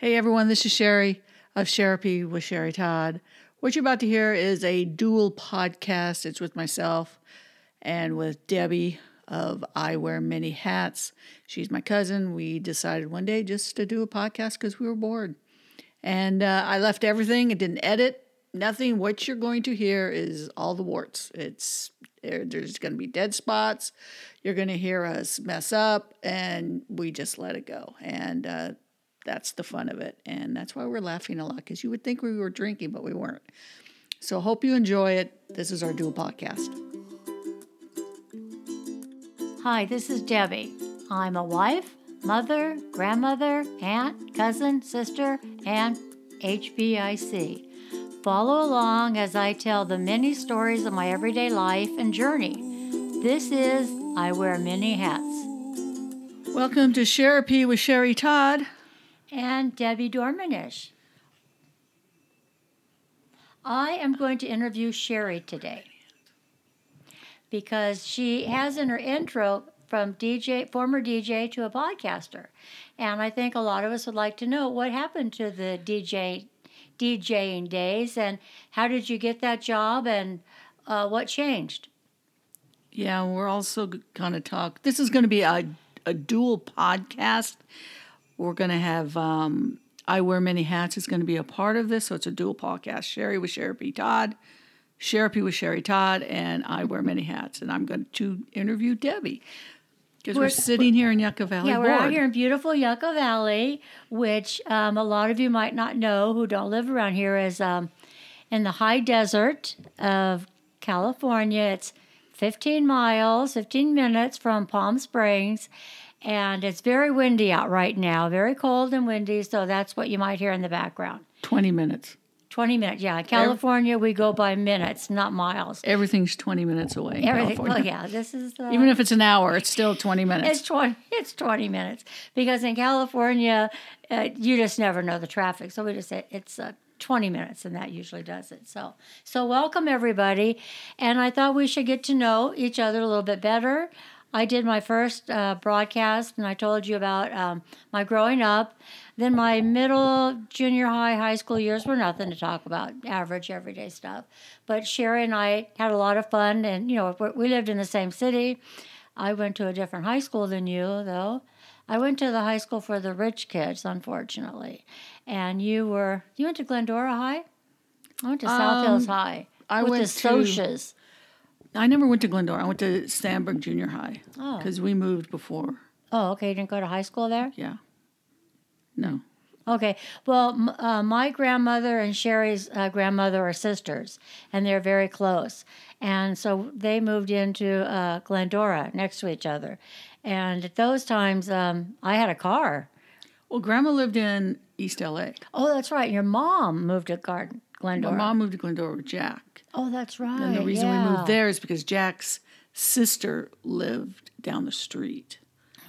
Hey everyone, this is Sherry of Sherapy with Sherry Todd. What you're about to hear is a dual podcast. It's with myself and with Debbie of I Wear Many Hats. She's my cousin. We decided one day just to do a podcast because we were bored. And uh, I left everything. It didn't edit, nothing. What you're going to hear is all the warts. It's there's going to be dead spots. You're going to hear us mess up, and we just let it go. And uh, that's the fun of it. And that's why we're laughing a lot because you would think we were drinking, but we weren't. So, hope you enjoy it. This is our dual podcast. Hi, this is Debbie. I'm a wife, mother, grandmother, aunt, cousin, sister, and HBIC. Follow along as I tell the many stories of my everyday life and journey. This is I Wear Many Hats. Welcome to Sherapy with Sherry Todd. And Debbie Dormanish. I am going to interview Sherry today because she has in her intro from DJ, former DJ to a podcaster. And I think a lot of us would like to know what happened to the DJ DJing days and how did you get that job and uh, what changed? Yeah, we're also going to talk. This is going to be a, a dual podcast. We're going to have um, I Wear Many Hats is going to be a part of this. So it's a dual podcast. Sherry with Sherry P. Todd, Sherry with Sherry Todd, and I Wear Many Hats. And I'm going to interview Debbie because we're, we're, sitting here in Yucca Valley. Yeah, we're out here in beautiful Yucca Valley, which um, a lot of you might not know who don't live around here is um, in the high desert of California. It's 15 miles, 15 minutes from Palm Springs. And it's very windy out right now, very cold and windy. So that's what you might hear in the background. 20 minutes. 20 minutes, yeah. California, we go by minutes, not miles. Everything's 20 minutes away. Everything, well, yeah, this is. Uh, Even if it's an hour, it's still 20 minutes. It's 20, it's 20 minutes. Because in California, uh, you just never know the traffic. So we just say it's uh, 20 minutes, and that usually does it. So, so welcome everybody. And I thought we should get to know each other a little bit better. I did my first uh, broadcast, and I told you about um, my growing up. Then my middle, junior high, high school years were nothing to talk about, average, everyday stuff. But Sherry and I had a lot of fun, and you know, we lived in the same city. I went to a different high school than you, though. I went to the high school for the rich kids, unfortunately. And you were you went to Glendora High? I went to South um, Hills High. I with went the Socias. I never went to Glendora. I went to Sandburg Junior High because oh. we moved before. Oh, okay. You didn't go to high school there? Yeah. No. Okay. Well, uh, my grandmother and Sherry's uh, grandmother are sisters, and they're very close. And so they moved into uh, Glendora next to each other. And at those times, um, I had a car. Well, Grandma lived in East LA. Oh, that's right. Your mom moved to Garden, Glendora. My mom moved to Glendora with Jack. Oh, that's right. And the reason yeah. we moved there is because Jack's sister lived down the street.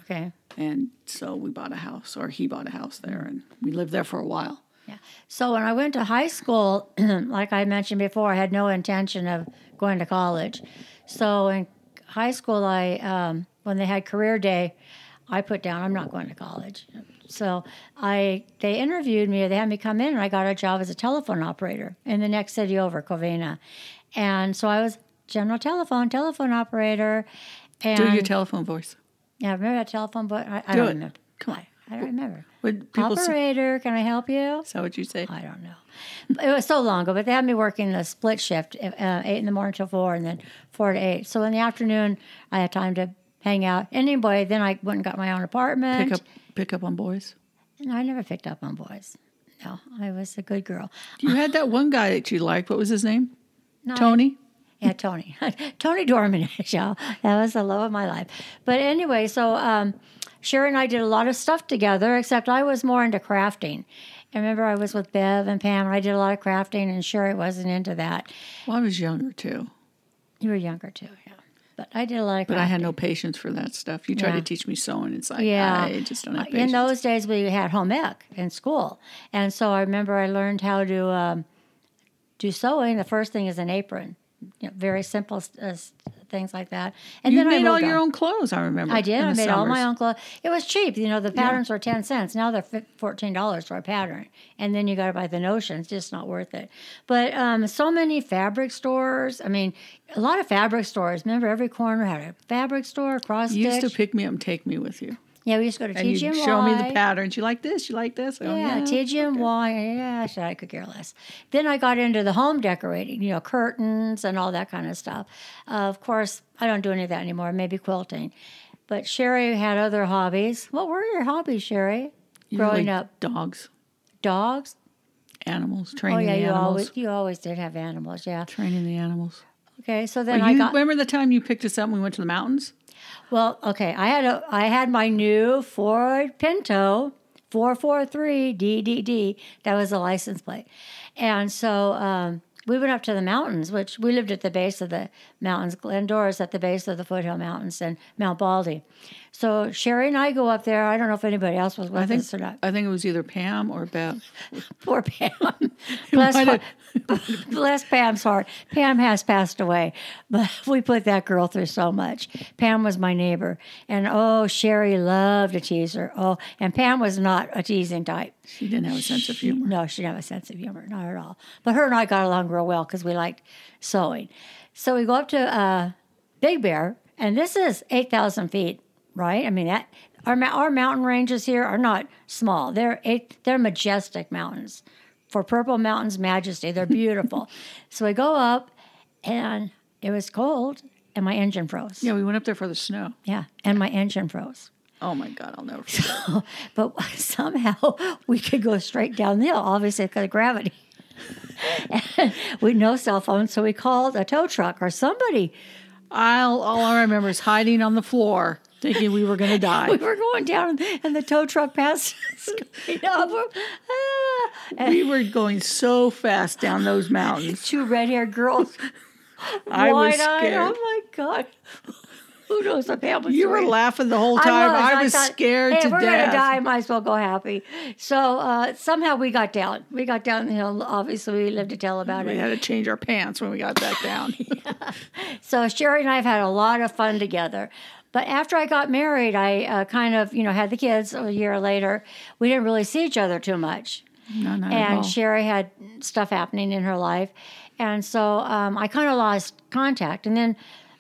Okay. And so we bought a house, or he bought a house there, and we lived there for a while. Yeah. So when I went to high school, like I mentioned before, I had no intention of going to college. So in high school, I um, when they had career day, I put down I'm not going to college. So I they interviewed me. They had me come in, and I got a job as a telephone operator in the next city over, Covina. And so I was general telephone telephone operator. And Do your telephone voice. Yeah, remember that telephone voice? I, I Do don't it. remember. Come on. I, I don't remember. Would people operator, say, can I help you? Is that what you say? I don't know. It was so long ago, but they had me working the split shift, uh, eight in the morning till four, and then four to eight. So in the afternoon, I had time to hang out. Anyway, then I went and got my own apartment. Pick up, pick up on boys. No, I never picked up on boys. No, I was a good girl. You had that one guy that you liked. What was his name? No, Tony. I, yeah, Tony. Tony Dorman, y'all. That was the love of my life. But anyway, so um, Sherry and I did a lot of stuff together, except I was more into crafting. I remember I was with Bev and Pam, and I did a lot of crafting, and Sherry wasn't into that. Well, I was younger too. You were younger too, yeah. But I did a lot of. But I had no patience for that stuff. You tried yeah. to teach me sewing. It's like yeah. I just don't have patience. In those days, we had home ec in school, and so I remember I learned how to um, do sewing. The first thing is an apron, you know, very simple uh, things like that. And You then I made all moved your on. own clothes. I remember. I did. I made all my own clothes. It was cheap. You know, the patterns were 10 cents. Now they're $14 for a pattern. And then you got to buy the notion. It's just not worth it. But um, so many fabric stores. I mean, a lot of fabric stores. Remember, every corner had a fabric store, cross You used to pick me up and take me with you, Yeah, we used to go to and you show me the patterns. You like this? You like this? Oh, Yeah, TG&Y. Yeah, shit, I could care less. Then I got into the home decorating, you know, curtains and all that kind of stuff. Uh, of course, I don't do any of that anymore, maybe quilting. But Sherry had other hobbies. What were your hobbies, Sherry? You Growing like up, dogs, dogs. animals, Oh training yeah, the you animals, always you always did have animals. Yeah. training the animals. Okay, so then Well, I got remember the time you picked us up and we went to the mountains? Well. Okay, I had a I had my new Ford Pinto. 443 DDD. That was the license plate. And so um, we went up to the mountains, which we lived at the base of the mountains. Glendora is at the base of the foothill mountains and Mount Baldy. So Sherry and I go up there. I don't know if anybody else was with I think us or not. I think it was either Pam or Beth. Poor Pam. bless, her- bless Pam's heart. Pam has passed away, but we put that girl through so much. Pam was my neighbor, and oh, Sherry loved to tease her. Oh, and Pam was not a teasing type. She didn't have a sense of humor. No, she didn't have a sense of humor, not at all. But her and I got along real well because we liked sewing. So we go up to uh, Big Bear, and this is 8,000 feet, right? I mean, that our, our mountain ranges here are not small. They're, they're majestic mountains. For Purple Mountain's majesty, they're beautiful. so we go up, and it was cold, and my engine froze. Yeah, we went up there for the snow. yeah and my engine froze. Oh my God, I'll never forget. but somehow we could go straight downhill, obviously because of gravity. And we no cell phone, so we called a tow truck or somebody. I'll, all I remember is hiding on the floor, thinking we were going to die. We were going down, and the tow truck passed us. Ah, we were going so fast down those mountains. two red-haired girls, I was scared. Oh my god! Who knows what was You were laughing the whole time. I was, thought, scared hey, to if we're death. gonna die. Might as well go happy. So uh, somehow we got down. We got down the hill. Obviously, we lived to tell about We it. We had to change our pants when we got back down. So Sherry and I have had a lot of fun together. But after I got married, I uh, kind of, you know, had the kids a year later. We didn't really see each other too much. No, not at all. And Sherry had stuff happening in her life. And so um, I kind of lost contact. And then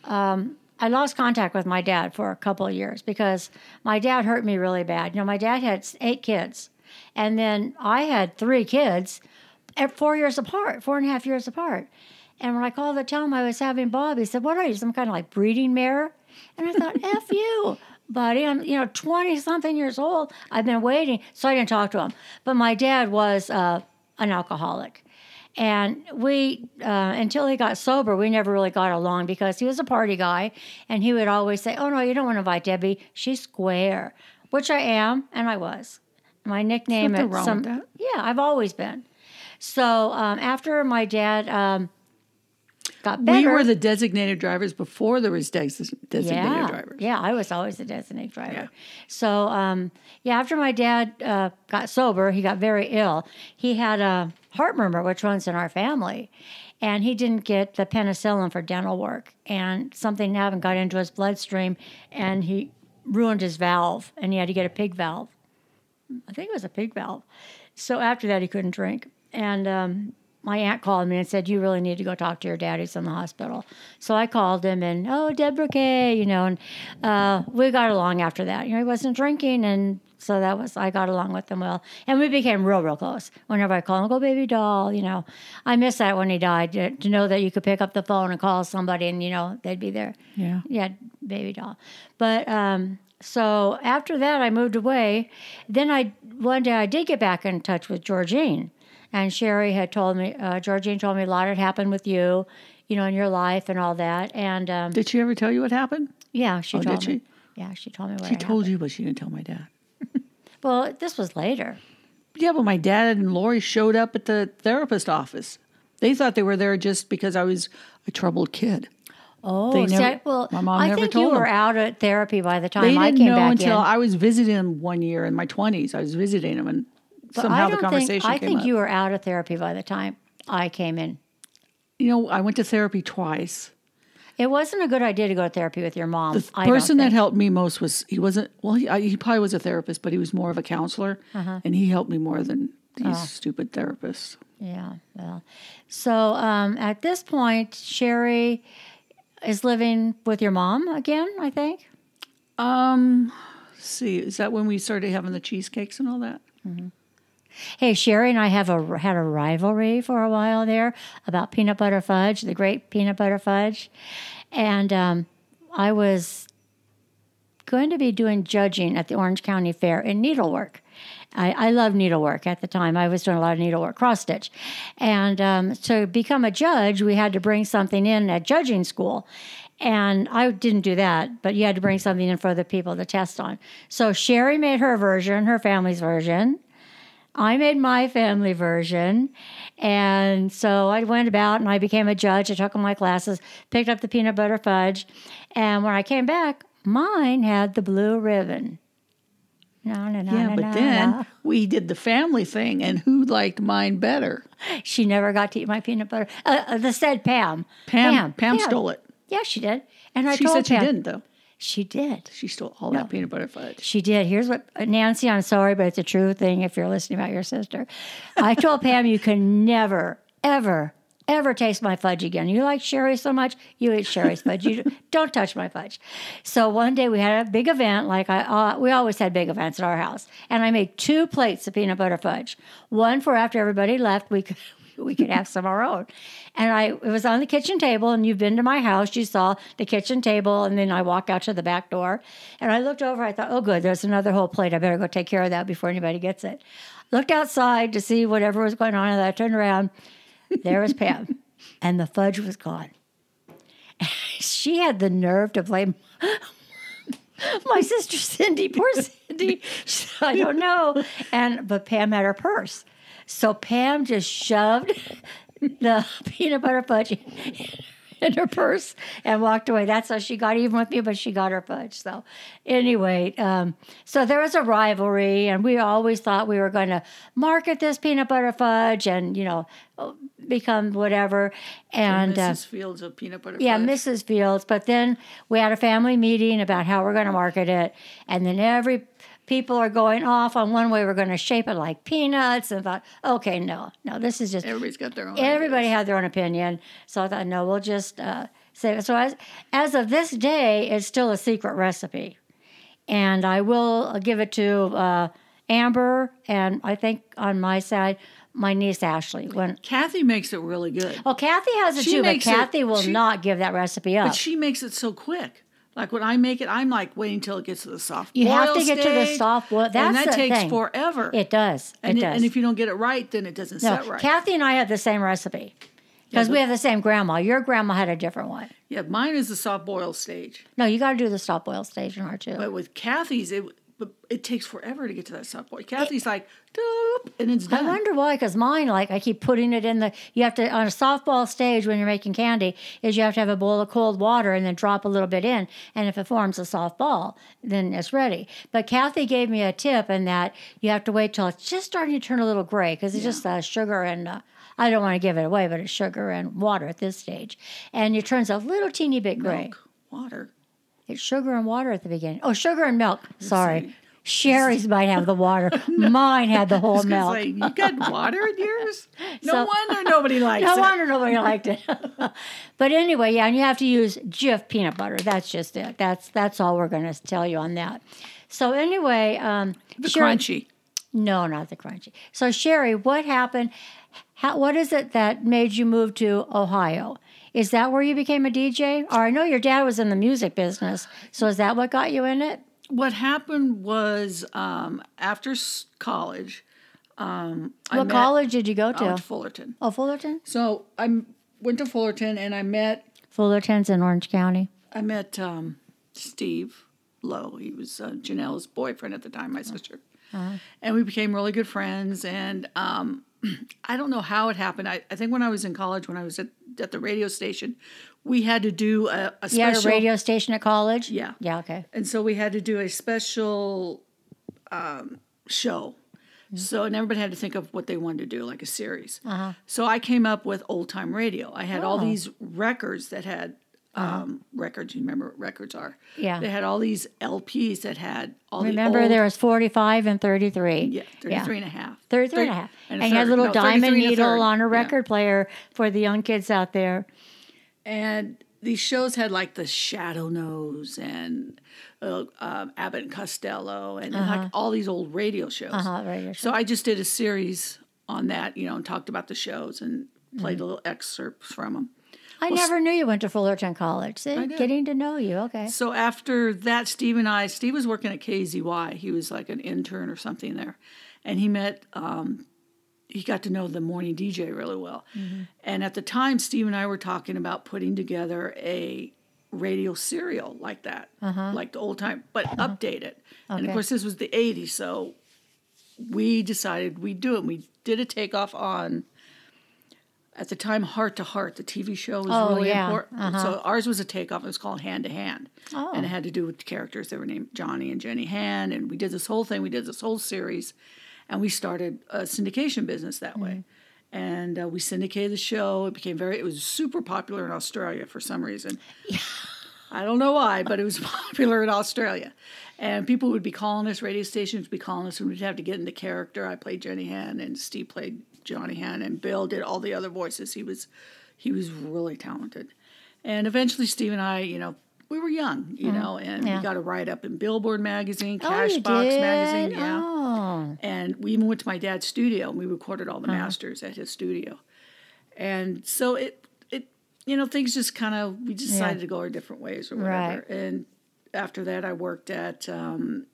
um, I lost contact with my dad for a couple of years because my dad hurt me really bad. You know, my dad had eight kids. And then I had three kids at four years apart, four and a half years apart. And when I called to tell him I was having Bob, he said, What are you, some kind of like breeding mare? And I thought, F you, buddy. I'm, you know, 20 something years old. I've been waiting. So I didn't talk to him. But my dad was uh, an alcoholic. And we, uh, until he got sober, we never really got along because he was a party guy. And he would always say, Oh, no, you don't want to invite Debbie. She's square, which I am. And I was. My nickname at wrong some, yeah, I've always been. So um, after my dad um, got better, we were the designated drivers before there was des- designated yeah, drivers. Yeah, I was always the designated driver. Yeah. So, um, yeah, after my dad uh, got sober, he got very ill. He had a heart murmur, which runs in our family, and he didn't get the penicillin for dental work, and something happened, got into his bloodstream, and he ruined his valve, and he had to get a pig valve. I think it was a pig valve. So after that, he couldn't drink. And um, my aunt called me and said, You really need to go talk to your dad. He's in the hospital. So I called him and, Oh, Deborah Kay, you know, and uh, we got along after that. You know, he wasn't drinking. And so that was, I got along with him well. And we became real, real close. Whenever I call him, go, baby doll, you know. I miss that when he died to, to know that you could pick up the phone and call somebody and, you know, they'd be there. Yeah. Yeah, baby doll. But um, so after that, I moved away. Then I one day I did get back in touch with Georgine, and Sherry had told me. Uh, Georgine told me a lot had happened with you, you know, in your life and all that. And um, Did she ever tell you what happened? yeah, she Oh, told did me. she? Yeah, she told me what She told you, but she didn't tell my dad. Well, this was later. Yeah, but my dad and Lori showed up at the therapist office. They thought they were there just because I was a troubled kid. Oh, They see, never- I- well, my mom I never think told you were them. out at therapy by the time They I didn't came know back until in. I was visiting them one year in my twenties. I was visiting them, and But somehow I the don't conversation think, I think up. you were out of therapy by the time I came in. you know, I went to therapy twice. It wasn't a good idea to go to therapy with your mom. The person that helped me most was he wasn't well. He, I, he probably was a therapist, but he was more of a counselor, Uh-huh. and he helped me more than these Oh. stupid therapists. Yeah, well. So um, at this point, Sherry is living with your mom again, I think. Um, let's see, is that when we started having the cheesecakes and all that? Hey, Sherry and I have a had a rivalry for a while there about peanut butter fudge, the great peanut butter fudge, and um, I was going to be doing judging at the Orange County Fair in needlework. I, I love needlework at the time. I was doing a lot of needlework, cross stitch. And um, to become a judge, we had to bring something in at judging school. And I didn't do that, but you had to bring something in for the people to test on. So Sherry made her version, her family's version. I made my family version. And so I went about and I became a judge. I took all my classes, picked up the peanut butter fudge. And when I came back, mine had the blue ribbon. No, no, no, Yeah, no, but no, then no. we did the family thing, and who liked mine better? she never got to eat my peanut butter. Uh, uh, the said Pam. Pam. Pam, yeah. stole it. Yeah, she did. And I She told said she didn't, though. She did. She stole all that peanut butter fudge. She did. Here's what Nancy, I'm sorry, but it's a true thing if you're listening about your sister. I told Pam you can never, ever, ever taste my fudge again. You like Sherry so much, you eat Sherry's fudge. You don't touch my fudge. So one day we had a big event. Like I, uh, we always had big events at our house, and I made two plates of peanut butter fudge. One for after everybody left, we could we could have some of our own. And I it was on the kitchen table, and you've been to my house, you saw the kitchen table, and then I walk out to the back door, and I looked over. I thought, oh, good, there's another whole plate. I better go take care of that before anybody gets it. Looked outside to see whatever was going on, and I turned around. There was Pam, and the fudge was gone. She had the nerve to blame my sister Cindy. Poor Cindy. I don't know. And but Pam had her purse. So Pam just shoved the peanut butter fudge in her purse and walked away. That's how she got even with me, but she got her fudge. So anyway, um, so there was a rivalry, and we always thought we were going to market this peanut butter fudge and you know become whatever. And uh, Mrs. Fields of peanut butter yeah, fudge. Mrs. Fields. But then we had a family meeting about how we're going to market it, and then every people are going off on one way we're going to shape it like peanuts, and thought, okay, no, no, this is just Everybody's got their own. everybody ideas. had their own opinion. So I thought, no, we'll just uh, say it. So as as of this day, it's still a secret recipe, and I will give it to uh, Amber, and I think on my side, my niece Ashley. When Kathy makes it really good, well, Kathy has it She too, but makes it- Kathy will she- not give that recipe up. but she makes it so quick. Like when I make it, I'm like waiting till it gets to the soft. You have to get to the soft boil. and that takes thing. forever. It does. and, it it- does. and if you don't get it right, then it doesn't no, set right. Kathy and I have the same recipe because but- we have the same grandma. Your grandma had a different one. yeah, mine is the soft boil stage, No, you got to do the soft boil stage in her too. but with Kathy's, it but it takes forever to get to that soft boil. Kathy's like, doop, and it's I wonder why, because mine, like, I keep putting it in the. You have to on a softball stage when you're making candy, is you have to have a bowl of cold water and then drop a little bit in, and if it forms a soft ball, then it's ready. But Kathy gave me a tip in that you have to wait till it's just starting to turn a little gray because it's just uh, sugar and. Uh, I don't want to give it away, but it's sugar and water at this stage, and it turns a little teeny bit gray. Milk, water. It's sugar and water at the beginning. Oh, sugar and milk. Sorry. Sherry's might have the water. Mine had the whole milk. like, you got water in yours? No So- wonder nobody likes No it. No wonder nobody liked it. but anyway, yeah, and you have to use Jif peanut butter. That's just it. That's that's all we're going to tell you on that. So anyway, um, The Sherry- crunchy. No, not the crunchy. So Sherry, what happened? How, what is it that made you move to Ohio? Is that where you became a DJ? Or I know your dad was in the music business. So is that what got you in it? What happened was um, after college, um, I what college did you go to? Fullerton. oh, Fullerton. So I went to Fullerton and I met Fullerton's in Orange County. I met um, Steve Lowe. He was uh, Janelle's boyfriend at the time, my sister. And we became really good friends. And um, I don't know how it happened. I, I think when I was in college, when I was at, at the radio station, we had to do a, a You had a radio station at college? Yeah. Yeah, okay. And so we had to do a special um, show. So and everybody had to think of what they wanted to do, like a series. So I came up with old time radio. I had all Oh. these records that had um, records. You remember what records are? Yeah. They had all these LPs that had all Remember, the old, there was 45 and 33. yeah, 33 and a half. 33 and a half. and And, you had third. little No, diamond 33 a needle on a Yeah. record player for the young kids out there. And these shows had like the Shadow Knows and uh, um, Abbott and Costello and like all these old radio shows. Uh-huh, radio So I just did a series on that, you know, and talked about the shows and played Mm-hmm. little excerpts from them. I never knew you went to Fullerton College. See, getting to know you. Okay. So after that, Steve and I, Steve was working at KZY. He was like an intern or something there. And he met, um, he got to know the morning DJ really well. Mm-hmm. And at the time, Steve and I were talking about putting together a radio serial like that, like the old time, but update it. And of Uh-huh. Course, this was the 80s. So we decided we'd do it. We did a takeoff on, at the time, Hart to Hart, the TV show was Oh, really yeah. important. So ours was a takeoff. It was called Hand to Hand. Oh. And it had to do with characters that were named Johnny and Jenny Hand. And we did this whole thing. We did this whole series. And we started a syndication business that way. And uh, we syndicated the show. It became very, it was super popular in Australia for some reason. I don't know why, but it was popular in Australia. And people would be calling us, radio stations would be calling us, and we'd have to get into character. I played Jenny Han, and Steve played Johnny Han, and Bill did all the other voices. He was, he was really talented. And eventually, Steve and I, you know, we were young, you know, and Yeah. we got a write up in Billboard magazine, oh, Cashbox did? magazine, yeah. Oh. And we even went to my dad's studio and we recorded all the masters at his studio. And so it, it, you know, things just kind of, we decided to go our different ways or whatever. Right. And after that, I worked at um,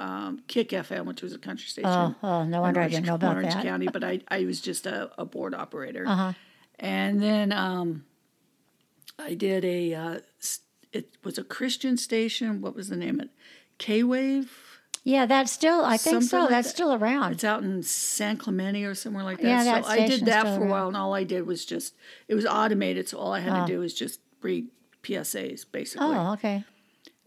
um, Kick FM, which was a country station. Oh, oh, no wonder I Orange- didn't know about Orange that. County, but I, I was just a, a board operator. Uh-huh. And then um, I did a, uh, it was a Christian station. What was the name of it? K Wave. Yeah, that's still, I think Something so. like that's that. still around. It's out in San Clemente or somewhere like that. Yeah, that so I did that for a around. while, and all I did was just it was automated, so all I had Oh. to do was just read PSAs basically. oh, okay.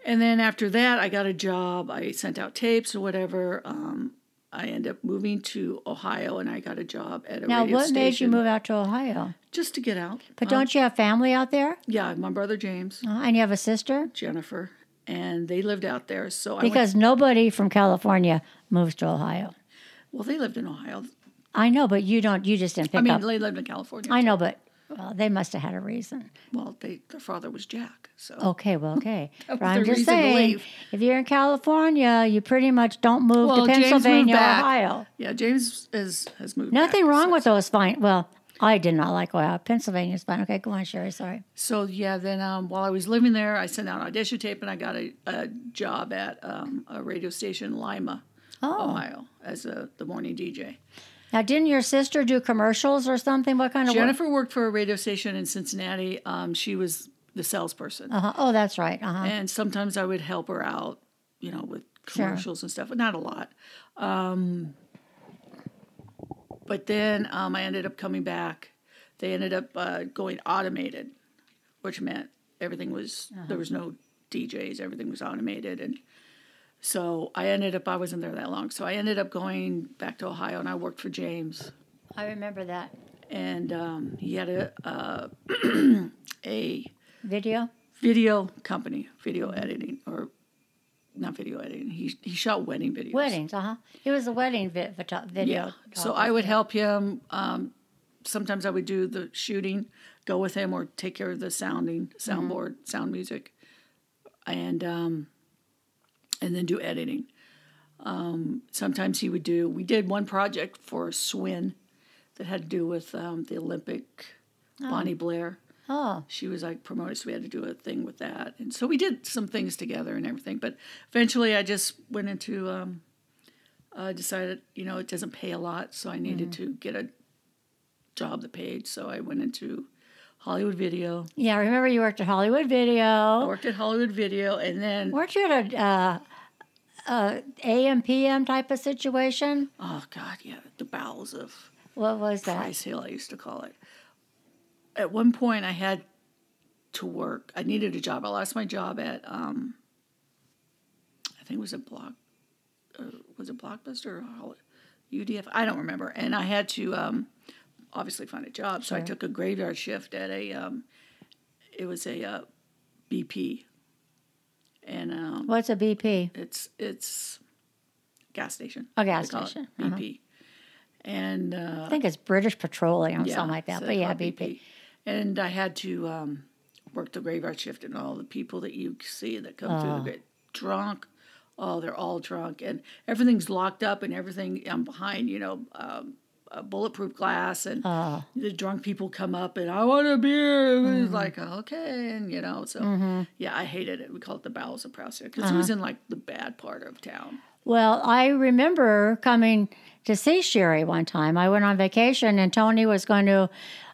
And then after that, I got a job. I sent out tapes or whatever. Um, I ended up moving to Ohio, and I got a job at a Now, what station made you move out to Ohio? just to get out. But Um, don't you have family out there? yeah, my brother James, Uh, and you have a sister? Jennifer, and they lived out there. So I went, Because nobody from California moves to Ohio. well, they lived in Ohio. I know, but you don't. You just didn't pick up. I mean, up. they lived in California. I know, but well, they must have had a reason. well, they their father was Jack, so Okay, well, okay. I'm just saying, if you're in California, you pretty much don't move Well, to Pennsylvania. Ohio. Yeah, James has has moved. Nothing back, wrong so- with those fine. Well, I did not like Ohio. Pennsylvania's fine. Okay, go on, Sherry. Sorry. So yeah, then um, while I was living there, I sent out an audition tape, and I got a, a job at um, a radio station in Lima, Oh. Ohio, as a the morning DJ. Now, didn't your sister do commercials or something? What kind of work? Jennifer worked for a radio station in Cincinnati. Um, she was the salesperson, Uh-huh. Oh, that's right. Uh-huh. and sometimes I would help her out, you know, with Sure. commercials and stuff, but not a lot. Um, but then um, I ended up coming back. They ended up uh, going automated, which meant everything was there was no DJs, everything was automated, and so I ended up I wasn't there that long, so I ended up going back to Ohio, and I worked for James, I remember that and um, he had a uh, a video. video company, video editing or not video editing. He he shot wedding videos. Weddings, uh huh. He was a wedding vi- video. Yeah. So I would help him. Um, sometimes I would do the shooting, go with him, or take care of the sounding, soundboard, sound music, and um, and then do editing. Um, sometimes he would do. We did one project for Swin that had to do with um, the Olympic. Bonnie Blair. Oh, She was like promoted, so we had to do a thing with that, and so we did some things together and everything. But eventually, I just went into. Um, uh, decided, you know, it doesn't pay a lot, so I needed to get a job that paid. So I went into Hollywood Video. yeah. I remember you worked at Hollywood Video. I worked at Hollywood Video, and then Weren't you at a uh, uh, AM PM type of situation? oh god, yeah, the bowels of What was that? Price Hill, I used to call it. At one point, I had to work. I needed a job. I lost my job at, um, I think it was a block, uh, was it Blockbuster or UDF? I don't remember. And I had to um, obviously find a job. So I took a graveyard shift at a, um, it was a uh, BP, and um, What's a BP? it's it's gas station. A gas They call station, uh-huh. BP, and uh, I think it's British Petroleum, yeah, something like that. so But yeah, it BP. And I had to um, work the graveyard shift, and all the people that you see that come through Oh. the gra- drunk. Oh, they're all drunk, and everything's locked up, and everything. I'm behind, you know, um, bulletproof glass, and Oh. the drunk people come up, and I want a beer. And Mm-hmm. it's like okay, and you know, so yeah, I hated it. We call it the bowels of Prussia because it was Uh-huh. in like the bad part of town. Well, I remember coming to see Sherry one time. I went on vacation and Tony was going to,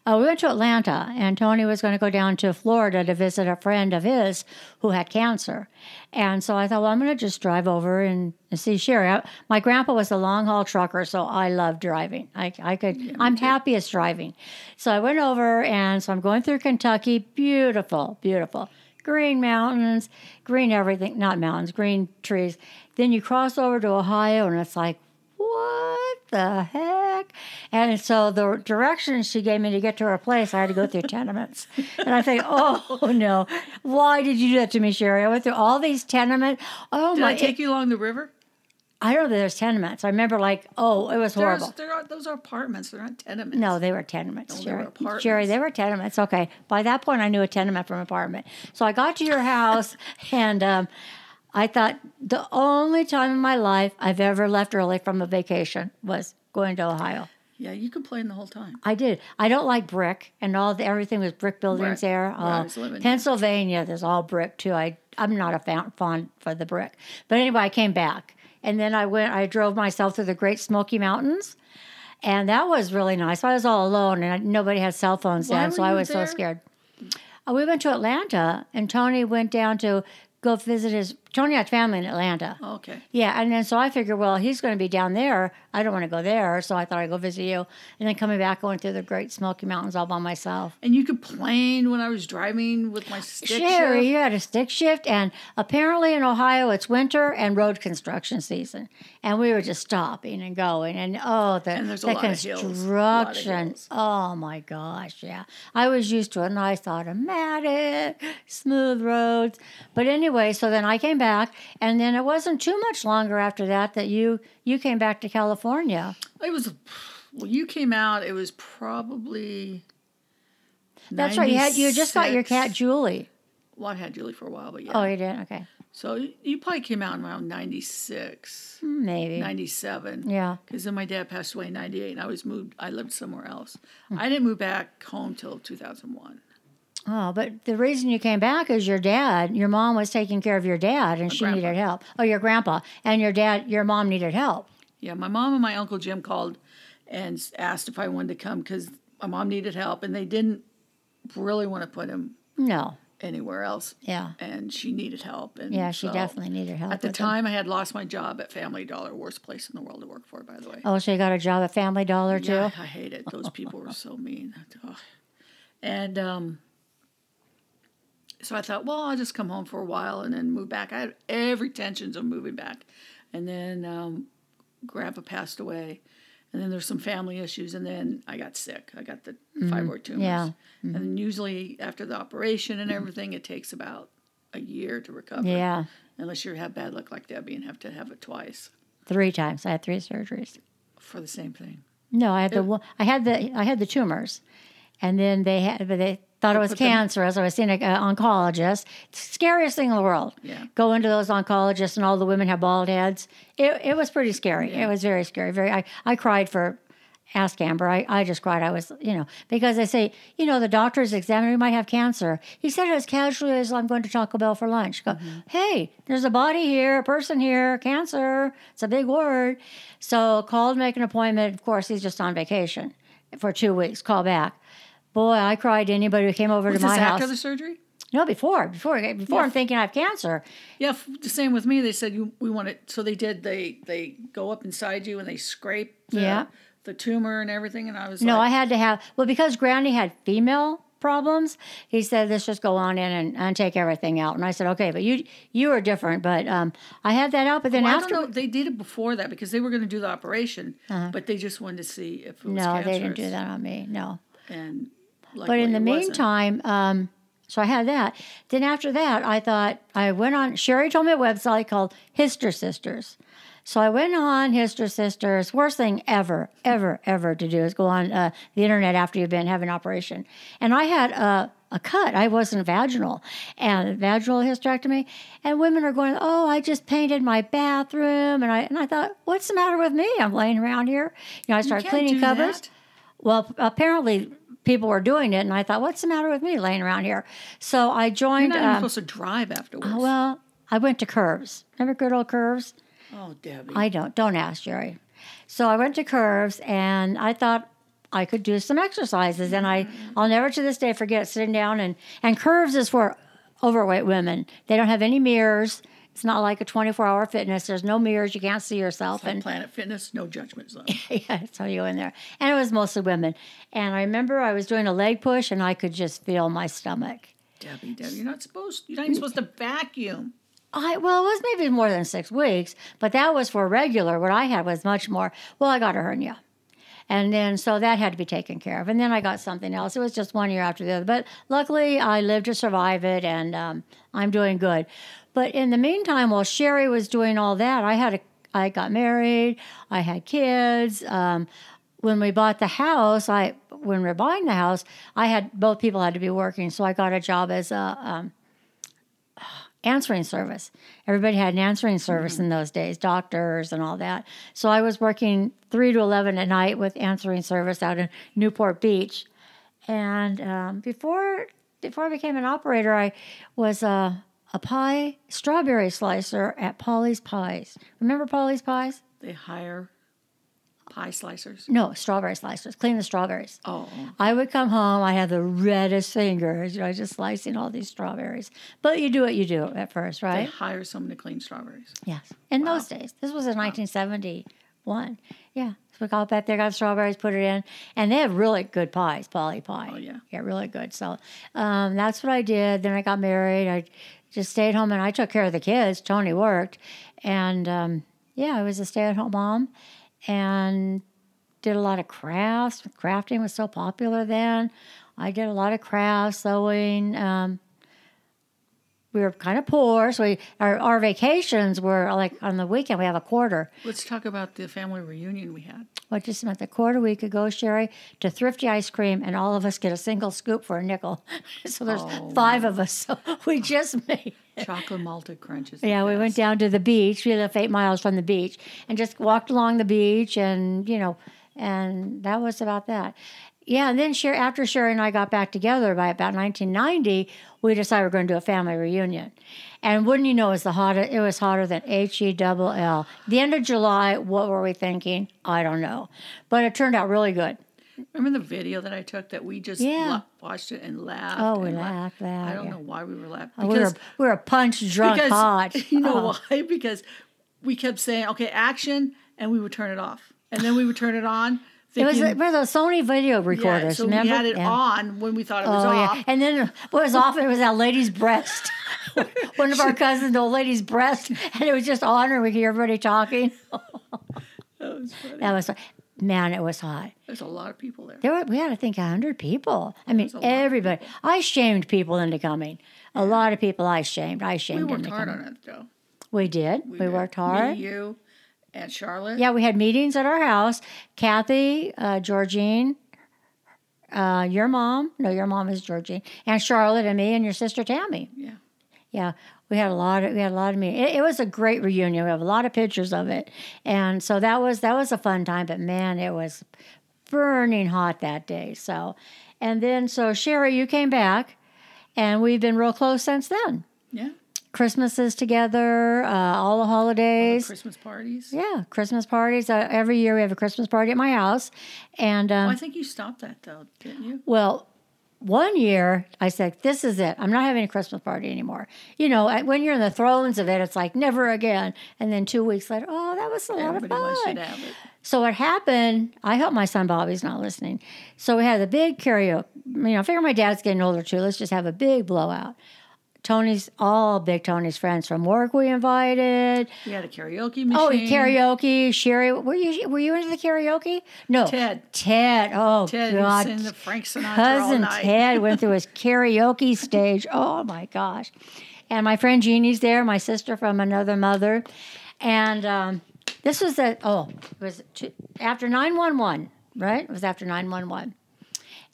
uh, we went to Atlanta and Tony was going to go down to Florida to visit a friend of his who had cancer. And so I thought, well, I'm going to just drive over and, see Sherry. I, my grandpa was a long haul trucker, so I love driving. I, I could, I'm happiest driving. So I went over and so I'm going through Kentucky. Beautiful, beautiful green mountains, green everything, not mountains, green trees. Then you cross over to Ohio and it's like, what the heck? And so the directions she gave me to get to her place, I had to go through tenements. And I think, oh no, why did you do that to me, Sherry? I went through all these tenements. Oh Did my, I take you along the river? I don't know there's tenements. I remember like, oh, it was horrible. There's, there are, those are apartments. They're not tenements. No, they were tenements, they Jerry. were apartments. Jerry, they were tenements. Okay. By that point, I knew a tenement from apartment. So I got to your house, and um, I thought the only time in my life I've ever left early from a vacation was going to Ohio. Yeah, you complained the whole time. I did. I don't like brick, and all the, everything was brick buildings Right. there. Uh. Pennsylvania, there's all brick too. I I'm not a fan, fond for the brick, but anyway, I came back, and then I went. I drove myself through the Great Smoky Mountains, and that was really nice. I was all alone, and I, nobody had cell phones Why then, so I was there? so scared. Uh, we went to Atlanta, and Tony went down to go visit his. Tony had family in Atlanta. Oh, okay. Yeah, and then so I figured, well, he's going to be down there. I don't want to go there, so I thought I'd go visit you. And then coming back, going through the Great Smoky Mountains all by myself. And you complained when I was driving with my stick Sherry, shift. you had a stick shift, and apparently in Ohio it's winter and road construction season, and we were just stopping and going, and oh, the, And the lot of hills, a lot of construction. Oh my gosh, yeah. I was used to a nice automatic, smooth roads, but anyway, so then I came back, and then it wasn't too much longer after that that you you came back to California. It was, well, you came out, it was probably. That's right. You had you just got your cat Julie. Well, I had Julie for a while, but yeah. Oh, you did. Okay, So you- you probably came out around 96, maybe. 97. Yeah. Because then my dad passed away in 98 and I was moved, I lived somewhere else. Hmm. I didn't move back home till 2001. Oh, but the reason you came back is your dad, your mom was taking care of your dad and she grandpa. needed help. Oh, your grandpa. And your dad, your mom needed help. Yeah, my mom and my uncle Jim called and asked if I wanted to come because my mom needed help and they didn't really want to put him No. anywhere else. Yeah. And she needed help. And Yeah, she so definitely needed help. At the time, I had lost my job at Family Dollar, worst place in the world to work for, by the way. Oh, so you got a job at Family Dollar too? Yeah, I hate it. Those people were so mean. And um, so I thought, well, I'll just come home for a while and then move back. I had every intentions of moving back. And then um, Grandpa passed away. And then there's some family issues. And then I got sick. I got the fibroid tumors. Mm-hmm. And then usually after the operation and everything, it takes about a year to recover. Yeah. Unless you have bad luck like Debbie and have to have it twice Three times. I had three surgeries. for the same thing. No, I had the I had the I had the tumors, and then they had but they thought it was put them- cancerous. I was seeing an uh, oncologist. Scariest thing in the world. Yeah. Go into those oncologists, and all the women have bald heads. It it was pretty scary. It was very scary. Very. I I cried for. Ask Amber. I, I just cried. I was, you know, because they say, you know, the doctor's examining, you might have cancer. He said it as casually as I'm going to Taco Bell for lunch. Go, mm-hmm. hey, there's a body here, a person here, cancer. It's a big word. So called, make an appointment. Of course, he's just on vacation for two weeks. Call back. Boy, I cried to anybody who came over Was to my house. after the surgery? no, before, before, before Yeah. I'm thinking I have cancer. Yeah, f- the same with me. They said you we want it. So they did. They they go up inside you and they scrape the, Yeah. the tumor and everything. And I was No, I had to have well because Granny had female problems. He said, "Let's just go on in and, and take everything out." And I said, "Okay, but you you are different." But um, I had that out. But then well, I after, don't know. They did it before that because they were going to do the operation, but they just wanted to see if it was Uh-huh. no, they didn't do that on me. No. And But in the meantime, um, So I had that. Then after that, I thought I went on. Sherry told me a website called HysterSisters. So I went on HysterSisters. Worst thing ever, ever, ever to do is go on uh, the internet after you've been having an operation. And I had a, a cut. I wasn't vaginal and vaginal hysterectomy. And women are going, "Oh, I just painted my bathroom." And I and I thought, "What's the matter with me? I'm laying around here." You know, I started can't cleaning cupboards. that. Well, apparently people were doing it, and I thought, "What's the matter with me laying around here?" So I You're joined. not even um, supposed to drive afterwards. well, I went to Curves. Remember good old Curves? oh, Debbie. I don't. Don't ask Jerry. So I went to Curves, and I thought I could do some exercises, and I I'll never to this day forget sitting down and and Curves is for overweight women. They don't have any mirrors. It's not like a 24 hour fitness. There's no mirrors. You can't see yourself. Like and Planet Fitness, no judgment zone. yeah, so you go in there. And it was mostly women. And I remember I was doing a leg push and I could just feel my stomach. Debbie, Debbie, you're not supposed. You're not even supposed to vacuum. I well, it was maybe more than six weeks, but that was for regular. What I had was much more. Well, I got a hernia, and then so that had to be taken care of, and then I got something else. It was just one year after the other, but luckily I lived to survive it, and um, I'm doing good. But in the meantime, while Sherry was doing all that, I had a I got married, I had kids. Um, when we bought the house, I when we were buying the house, I had both people had to be working, so I got a job as a um, answering service. Everybody had an answering service in those days, doctors and all that. So I was working three to eleven at night with answering service out in Newport Beach. And um, before before I became an operator, I was a a pie strawberry slicer at Polly's Pies. Remember Polly's Pies? They hire pie slicers. No, strawberry slicers. Clean the strawberries. Oh, I would come home, I had the reddest fingers, you know, just slicing all these strawberries. But you do what you do at first, right? they hire someone to clean strawberries. Yes. In those days. This was in 1971. Yeah. So we got back there, got strawberries, put it in. And they have really good pies, Polly Pie. Oh, yeah. Yeah, really good. So um, that's what I did. Then I got married. I just stayed home and I took care of the kids. Tony worked. And um, yeah, I was a stay at home mom and did a lot of crafts. Crafting was so popular then. I did a lot of crafts, sewing. Um, we were kind of poor, so we our, our vacations were like on the weekend. We have a quarter. Let's talk about the family reunion we had. What just about the quarter week ago, Sherry, to Thrifty Ice Cream, and all of us get a single scoop for a nickel. so there's Oh. five of us. So we just made. Chocolate malted crunches. Yeah, we went down to the beach. We lived eight miles from the beach and just walked along the beach, and you know, and that was about that. Yeah, and then Sher- after Sherry and I got back together by about 1990, we decided we are going to do a family reunion. And wouldn't you know, it was the hottest. It was hotter than H E double L. The end of July. What were we thinking? I don't know, but it turned out really good. Remember the video that I took that we just Yeah. watched it and laughed. Oh, we and laughed, laughed, I don't yeah. know why we were laughing. Oh, we were we were punch drunk because hot. you know Oh. why? Because we kept saying, "Okay, action," and we would turn it off, and then we would turn it on. It was thinking- one of those Sony video yeah, recorders. so remember? we had it Yeah. on when we thought it was Oh off. yeah, and then what was off? It was that lady's breast. One of our cousins, the old lady's breast, and it was just on her. We could hear everybody talking. That was funny. That was man, it was hot. There's a lot of people there. There were, we had, I think, hundred people. I mean, was a lot of everybody. I shamed people into coming. A lot of people I shamed. I shamed. We worked hard coming. on it though. We did. We, did. worked Me, hard. you, and Charlotte. Yeah, we had meetings at our house. Kathy, uh, Georgine, uh, your mom. No, your mom is Georgine, and Charlotte, and me, and your sister Tammy. Yeah. Yeah, we had a lot of we had a lot of meetings. It, it was a great reunion. We have a lot of pictures of it, and so that was that was a fun time. But man, it was burning hot that day. So, and then so Sherry, you came back, and we've been real close since then. Yeah. Christmases together, uh, all the holidays. Christmas parties. Yeah, Christmas parties. Uh, every year we have a Christmas party at my house, and um, Well, I think you stopped that though, didn't you? well, one year I said, "This is it. I'm not having a Christmas party anymore." You know, when you're in the thrones of it, it's like never again. And then two weeks later, oh, that was a lot of Everybody wants you fun. to have it. So what happened? I hope my son Bobby's not listening. So we had a big karaoke. You know, I figure my dad's getting older too. Let's just have a big blowout. Tony's all big Tony's friends from work. We invited. We had a karaoke machine. Oh, karaoke. Sherry, were you were you into the karaoke? No, Ted. Ted. Oh Ted God. was in the Frank Sinatra Cousin night. Ted went through his karaoke stage. Oh my gosh. And my friend Jeannie's there, my sister from another mother. And um, this was at, oh, it was two, after 911, right? It was after 911.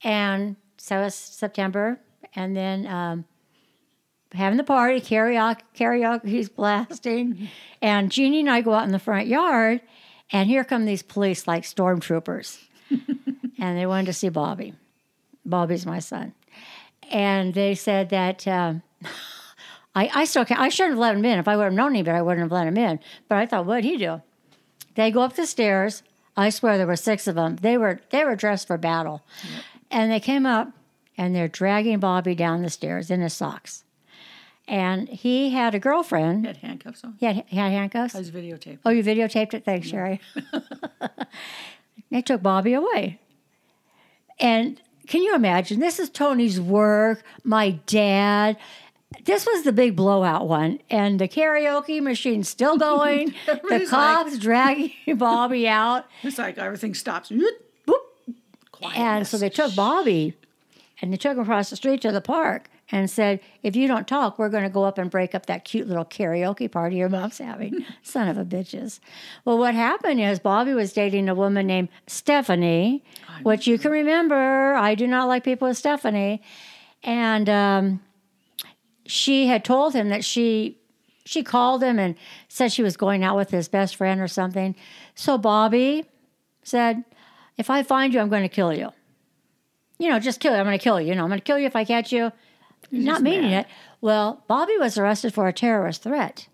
And so it was September. And then um, having the party, karaoke, karaoke's blasting. And Jeannie and I go out in the front yard, and here come these police like stormtroopers. and they wanted to see Bobby. Bobby's my son. And they said that um, I, I still can't, I shouldn't have let him in. If I would have known any better, I wouldn't have let him in. But I thought, what'd he do? They go up the stairs. I swear there were six of them. They were they were dressed for battle. And they came up and they're dragging Bobby down the stairs in his socks. And he had a girlfriend. He had handcuffs on. He had, he had handcuffs. I was videotaped. Oh, you videotaped it? Thanks, Sherry. they took Bobby away. And can you imagine? This is Tony's work, my dad. This was the big blowout one. And the karaoke machine's still going. the cops dragging Bobby out. It's like everything stops. Boop. Quietness. And so they took Bobby and they took him across the street to the park and said, if you don't talk, we're going to go up and break up that cute little karaoke party your mom's having. Son of a bitches. Well, what happened is Bobby was dating a woman named Stephanie, which you can remember. I do not like people with Stephanie. And um, she had told him that she she called him and said she was going out with his best friend or something. So Bobby said, if I find you, I'm going to kill you. You know, just kill you. I'm going to kill you. You know, I'm going to kill you if I catch you. Not meaning mad. it. Well, Bobby was arrested for a terrorist threat.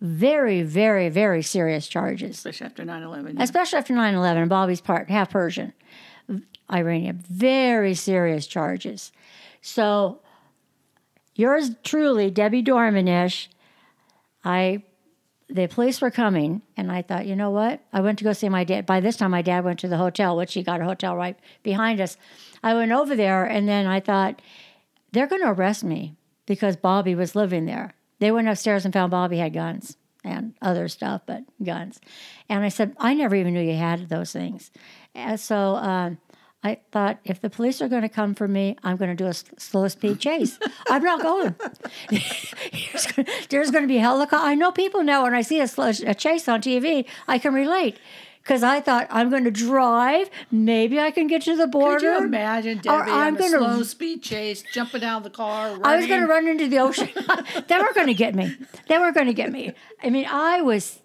Very, very, very serious charges, Especially after 9 11. especially after 9 11. Bobby's part, half Persian, Iranian. Very serious charges. So, yours truly, Debbie Dormanish, I the police were coming and I thought, you know what? I went to go see my dad. By this time my dad went to the hotel, which he got a hotel right behind us. I went over there and then I thought, they're going to arrest me because Bobby was living there. They went upstairs and found Bobby had guns and other stuff, but guns. And I said, I never even knew you had those things. And so um, I thought, if the police are going to come for me, I'm going to do a slow speed chase. I'm not going. there's going to be helicopter. I know people now when I see a, slow, a chase on TV, I can relate. Because I thought I'm going to drive. Maybe I can get to the border. Could you imagine Debbie Or I'm on a gonna- slow speed chase, jumping out of the car? I was going to run into the ocean. they were going to get me. They were going to get me. I mean, I was.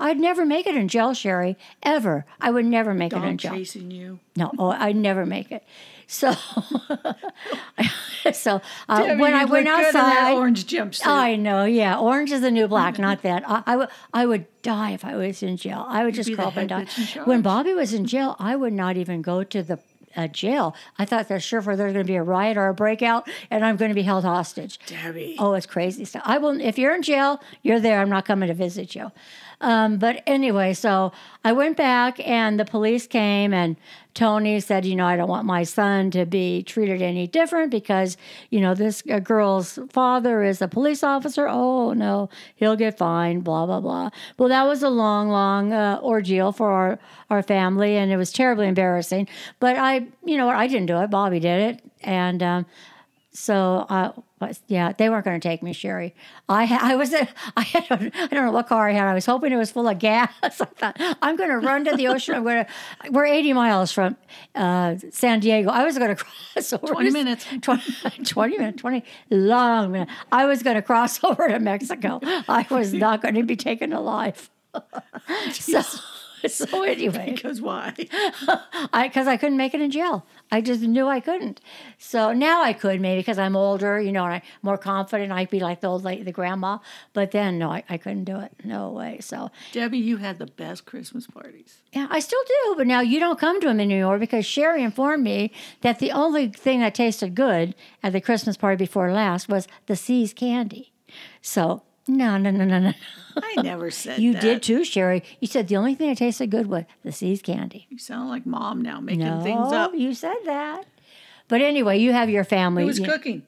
I'd never make it in jail, Sherry. Ever. I would never make it in jail. chasing you. No, oh, I'd never make it. So, so uh, Debbie, when I went look in that outside, orange jumpsuit. I know, yeah, orange is the new black. Not that. I, I would, I would die if I was in jail. I would just be the crawl up and die. When. Bobby was in jail, I would not even go to the uh, jail. I thought that sure for there's going to be a riot or a breakout, and I'm going to be held hostage. Debbie. Oh, it's crazy stuff. I will. If you're in jail, you're there. I'm not coming to visit you. Um, but anyway, so I went back, and the police came, and Tony said, you know, I don't want my son to be treated any different because, you know, this uh, girl's father is a police officer. Oh no, he'll get fined. Blah blah blah. Well, that was a long, long uh, ordeal for our our family, and it was terribly embarrassing. But I, you know I didn't do it. Bobby did it, and. Um, so, uh, but, yeah, they weren't going to take me, Sherry. I I was I had a, I don't know what car I had. I was hoping it was full of gas. I thought I'm going to run to the ocean. I'm going to. We're 80 miles from uh, San Diego. I was going to cross over 20 to- minutes. 20, 20 minutes, 20 long minutes. I was going to cross over to Mexico. I was not going to be taken alive. so, so anyway, Because why? I because I couldn't make it in jail. I just knew I couldn't. So now I could maybe because I'm older, you know, and I'm more confident. I'd be like the old lady, the grandma. But then no, I, I couldn't do it. No way. So Debbie, you had the best Christmas parties. yeah, I still do. But now you don't come to them anymore because Sherry informed me that the only thing that tasted good at the Christmas party before last was the See's candy. So no, no, no, no, no. I never said You that. did too, Sherry. You said the only thing that tasted good was the See's candy. You sound like mom now, making No, things up. you said that. But anyway, you have your family. Who was you- cooking?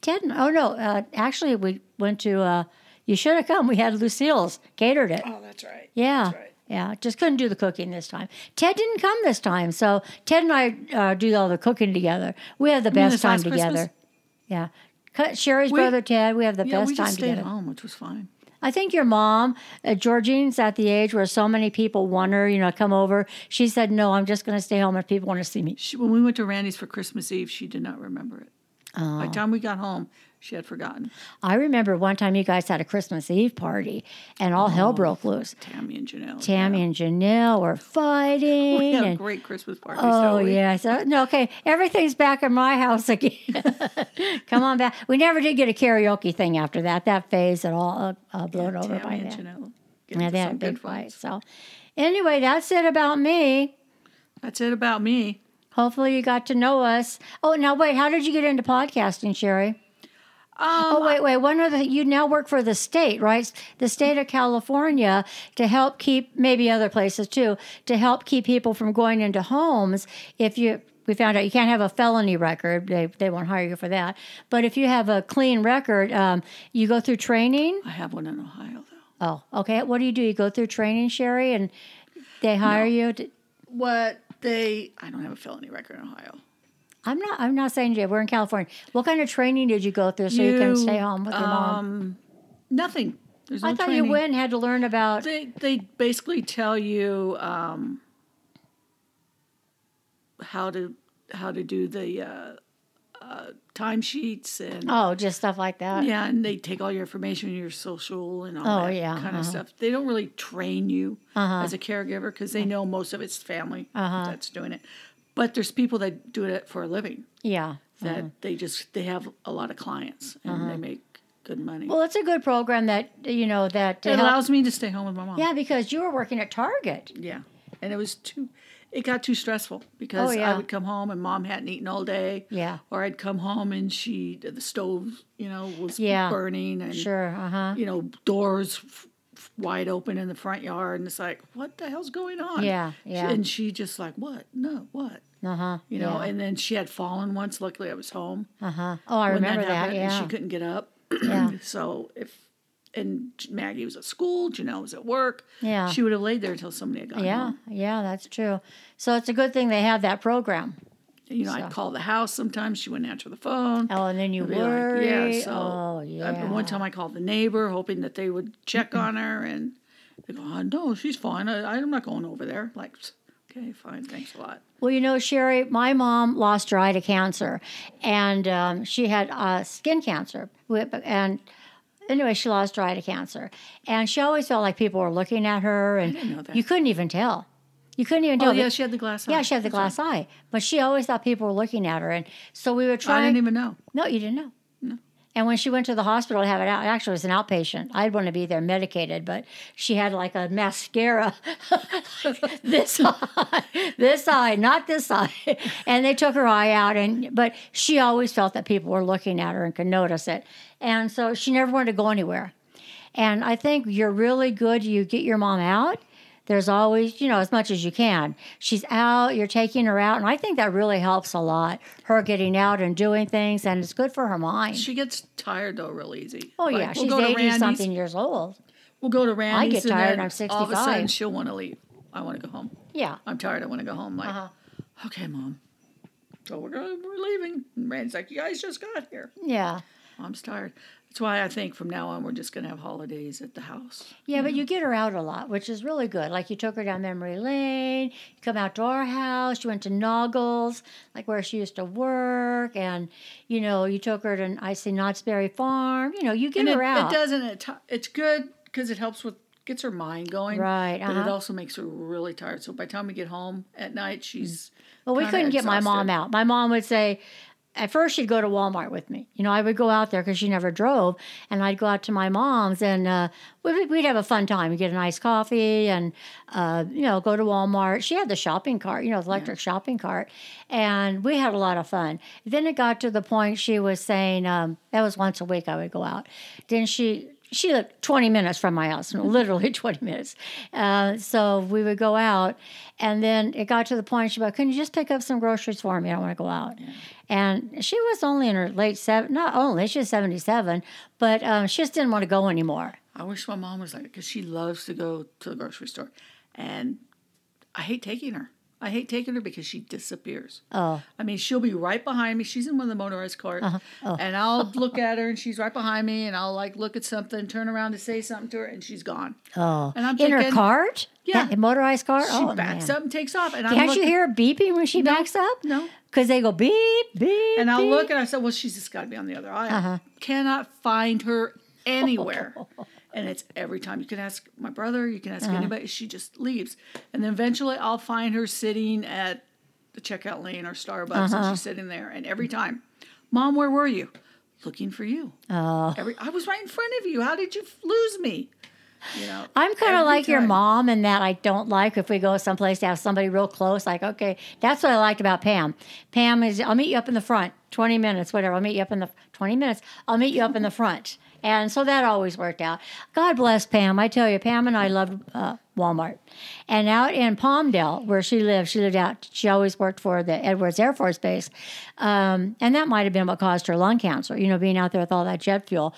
Ted, oh no, uh, actually we went to. Uh, you should have come. We had Lucille's catered it. Oh, that's right. Yeah. That's right. Yeah, just couldn't do the cooking this time. Ted didn't come this time, so Ted and I uh, do all the cooking together. We have the best time together. Christmas? Yeah, Sherry's We- brother Ted. We have the Yeah, best we time just stayed together. home, which was fine. I think your mom, uh, Georgine's at the age where so many people want her, you know, come over. She said, "No, I'm just going to stay home if people want to see me." She, when we went to Randy's for Christmas Eve, she did not remember it. Oh. By the time we got home, she had forgotten. I remember one time you guys had a Christmas Eve party, and all Oh. hell broke loose. Tammy and Janelle. Tammy and Janelle were fighting. We had a and- great Christmas party. Oh yeah, so no, okay. Everything's back in my house again. Come on back. We never did get a karaoke thing after that. That phase had all uh, uh, blown over by Tammy and then. Janelle. Yeah, they had a big fight. So, anyway, that's it about me. That's it about me. Hopefully, you got to know us. Oh, now wait, how did you get into podcasting, Sherry? Oh, wait, wait. One other, you now work for the state, right? The state of California to help keep, maybe other places too, to help keep people from going into homes. If you, we found out you can't have a felony record, they, they won't hire you for that. But if you have a clean record, um, you go through training. I have one in Ohio, though. Oh, okay. What do you do? You go through training, Sherry, and they hire you. To, What they, I don't have a felony record in Ohio. I'm not. I'm not saying you. We're in California. What kind of training did you go through so you, can stay home with your mom? Um, nothing. There's no I thought training. you went and had to learn about. They they basically tell you um, how to how to do the uh, uh, timesheets and Oh, just stuff like that. yeah, and they take all your information, your social and all Oh, that yeah, kind uh-huh. of stuff. They don't really train you Uh-huh. as a caregiver because they know most of it's family Uh-huh. that's doing it. But there's people that do it for a living Yeah. that they just they have a lot of clients and they make good money. Uh-huh. Well, it's a good program that you know that it help- allows me to stay home with my mom. Yeah, because you were working at Target. Yeah. And it was too, it got too stressful because Oh, yeah. I would come home and mom hadn't eaten all day. Yeah. Or I'd come home and she, the stove, you know, was Yeah. burning and, Sure. Uh huh. you know, doors f- wide open in the front yard. And it's like, what the hell's going on? Yeah, yeah. And she just like, what? No, what? Uh huh. You know, and then she had fallen once. Luckily, I was home. Uh huh. Oh, I remember that. happened, and Yeah. she couldn't get up. Yeah. so if, and Maggie was at school, Janelle was at work. Yeah. She would have laid there until somebody had gotten Yeah. home. Yeah. That's true. So it's a good thing they have that program. You know, So- I'd call the house sometimes. She wouldn't answer the phone. Oh, and then you I'd like, yeah, so oh, I- one time I called the neighbor, hoping that they would check on her, and they go, oh, "No, she's fine. I, I'm not going over there." Like, okay, fine, thanks a lot. Well, you know, Sherry, my mom lost her eye to cancer, and um, she had uh, skin cancer. And anyway, she lost her eye to cancer, and she always felt like people were looking at her, and didn't know that. you couldn't even tell. You couldn't even Oh tell. yeah, she had the glass. yeah, eye. she had the That's glass eye, but she always thought people were looking at her, and so we would right. try. I didn't even know. No, you didn't know. And when she went to the hospital to have it out, actually it was an outpatient. I'd want to be there medicated, but she had like a mascara this eye, this eye, not this eye. And they took her eye out and but she always felt that people were looking at her and could notice it. And so she never wanted to go anywhere. And I think you're really good. You get your mom out. There's always, you know, as much as you can. She's out, you're taking her out. And I think that really helps a lot. Her getting out and doing things, and it's good for her mind. She gets tired though real easy. Oh, Like, yeah. we'll She's go to 80 Randy's- something years old. We'll go to Randy's. I get and tired, then I'm 65. All of a sudden, she'll want to leave. I want to go home. Yeah. I'm tired. I want to go home. Like, Uh-huh. okay, mom. So we're going. We're leaving. And Randy's like, you guys just got here. Yeah. Mom's tired. That's why I think from now on we're just gonna have holidays at the house. Yeah, but you get her out a lot, which is really good. Like you took her down memory lane, you come out to our house, you went to Noggles, like where she used to work, and you know, you took her to I see Knott's Berry Farm. You know, you get And her it, out. it doesn't. It, ti- it's good because it helps with gets her mind going. Right, But it uh-huh. also makes her really tired. So by the time we get home at night, she's Well, we couldn't get my mom out. My mom would say, at first she'd go to Walmart with me. You know, I would go out there because she never drove, and I'd go out to my mom's, and uh, we'd, we'd have a fun time. We'd get a nice coffee, and uh, you know, go to Walmart. She had the shopping cart, you know, the electric shopping cart, and we had a lot of fun. Then it got to the point she was saying um, that was once a week I would go out. Then she she lived 20 minutes from my house, literally 20 minutes. Uh, so we would go out, and then it got to the point she'd be like, Can you just pick up some groceries for me? I don't want to go out. And she was only in her late seven, not only, she was 77, but um, she just didn't want to go anymore. I wish my mom was like because she loves to go to the grocery store, and I hate taking her. I hate taking her because she disappears. Oh, I mean, she'll be right behind me. She's in one of the motorized cars, uh-huh. oh. and I'll look at her, and she's right behind me, and I'll like look at something, turn around to say something to her, and she's gone. oh. And I'm in her cart? Yeah. That motorized car? She oh, backs man. up and takes off, and I'm Can't looking, you hear her beeping when she backs up? no. Because they go beep, beep. And I'll beep. look and I said, "Well, she's just got to be on the other aisle. Uh-huh. Cannot find her anywhere." and it's every time you can ask my brother, you can ask uh-huh. anybody. She just leaves, and then eventually I'll find her sitting at the checkout lane or Starbucks, and uh-huh. she's sitting there. And every time, "Mom, where were you?" Looking for you. Oh. Every I was right in front of you. How did you lose me? You know, I'm kind of like your mom in that I don't like if we go someplace to have somebody real close. Like, okay, that's what I liked about Pam. Pam is, I'll meet you up in the front, 20 minutes, whatever. I'll meet you up in the 20 minutes. I'll meet you up in the front. And so that always worked out. God bless Pam. I tell you, Pam and I loved uh, Walmart. And out in Palmdale, where she lived, she lived out, she always worked for the Edwards Air Force Base. Um, and that might have been what caused her lung cancer, you know, being out there with all that jet fuel.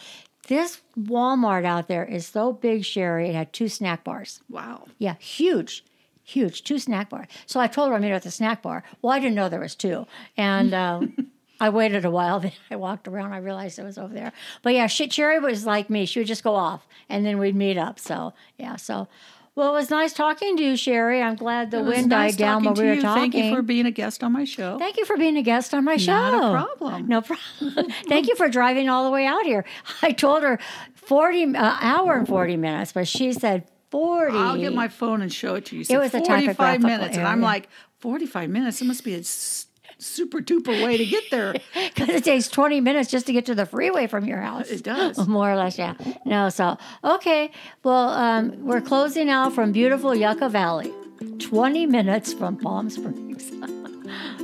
This Walmart out there is so big, Sherry. It had two snack bars. Wow. Yeah, huge, huge, two snack bars. So I told her I meet her at the snack bar. Well, I didn't know there was two, and um, I waited a while. Then I walked around. I realized it was over there. But yeah, she, Sherry was like me. She would just go off, and then we'd meet up. So yeah, so. Well, it was nice talking to you, Sherry. I'm glad the wind nice died down while we were you. talking. Thank you for being a guest on my show. Thank you for being a guest on my show. Not a problem. No problem. Thank you for driving all the way out here. I told her 40 uh, hour and 40 minutes, but she said 40. I'll get my phone and show it to you. You said was a 45 typographical minutes. And I'm like, 45 minutes? It must be a s- super duper way to get there. Because it takes 20 minutes just to get to the freeway from your house. It does. More or less, yeah. No, so, okay. Well, um, we're closing out from beautiful Yucca Valley, 20 minutes from Palm Springs.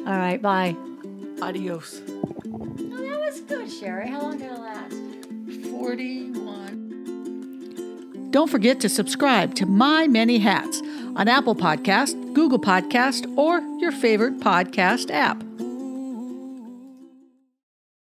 All right, bye. Adios. Oh, that was good, Sherry. How long did it last? 41. Don't forget to subscribe to My Many Hats on Apple Podcast, Google Podcast, or your favorite podcast app.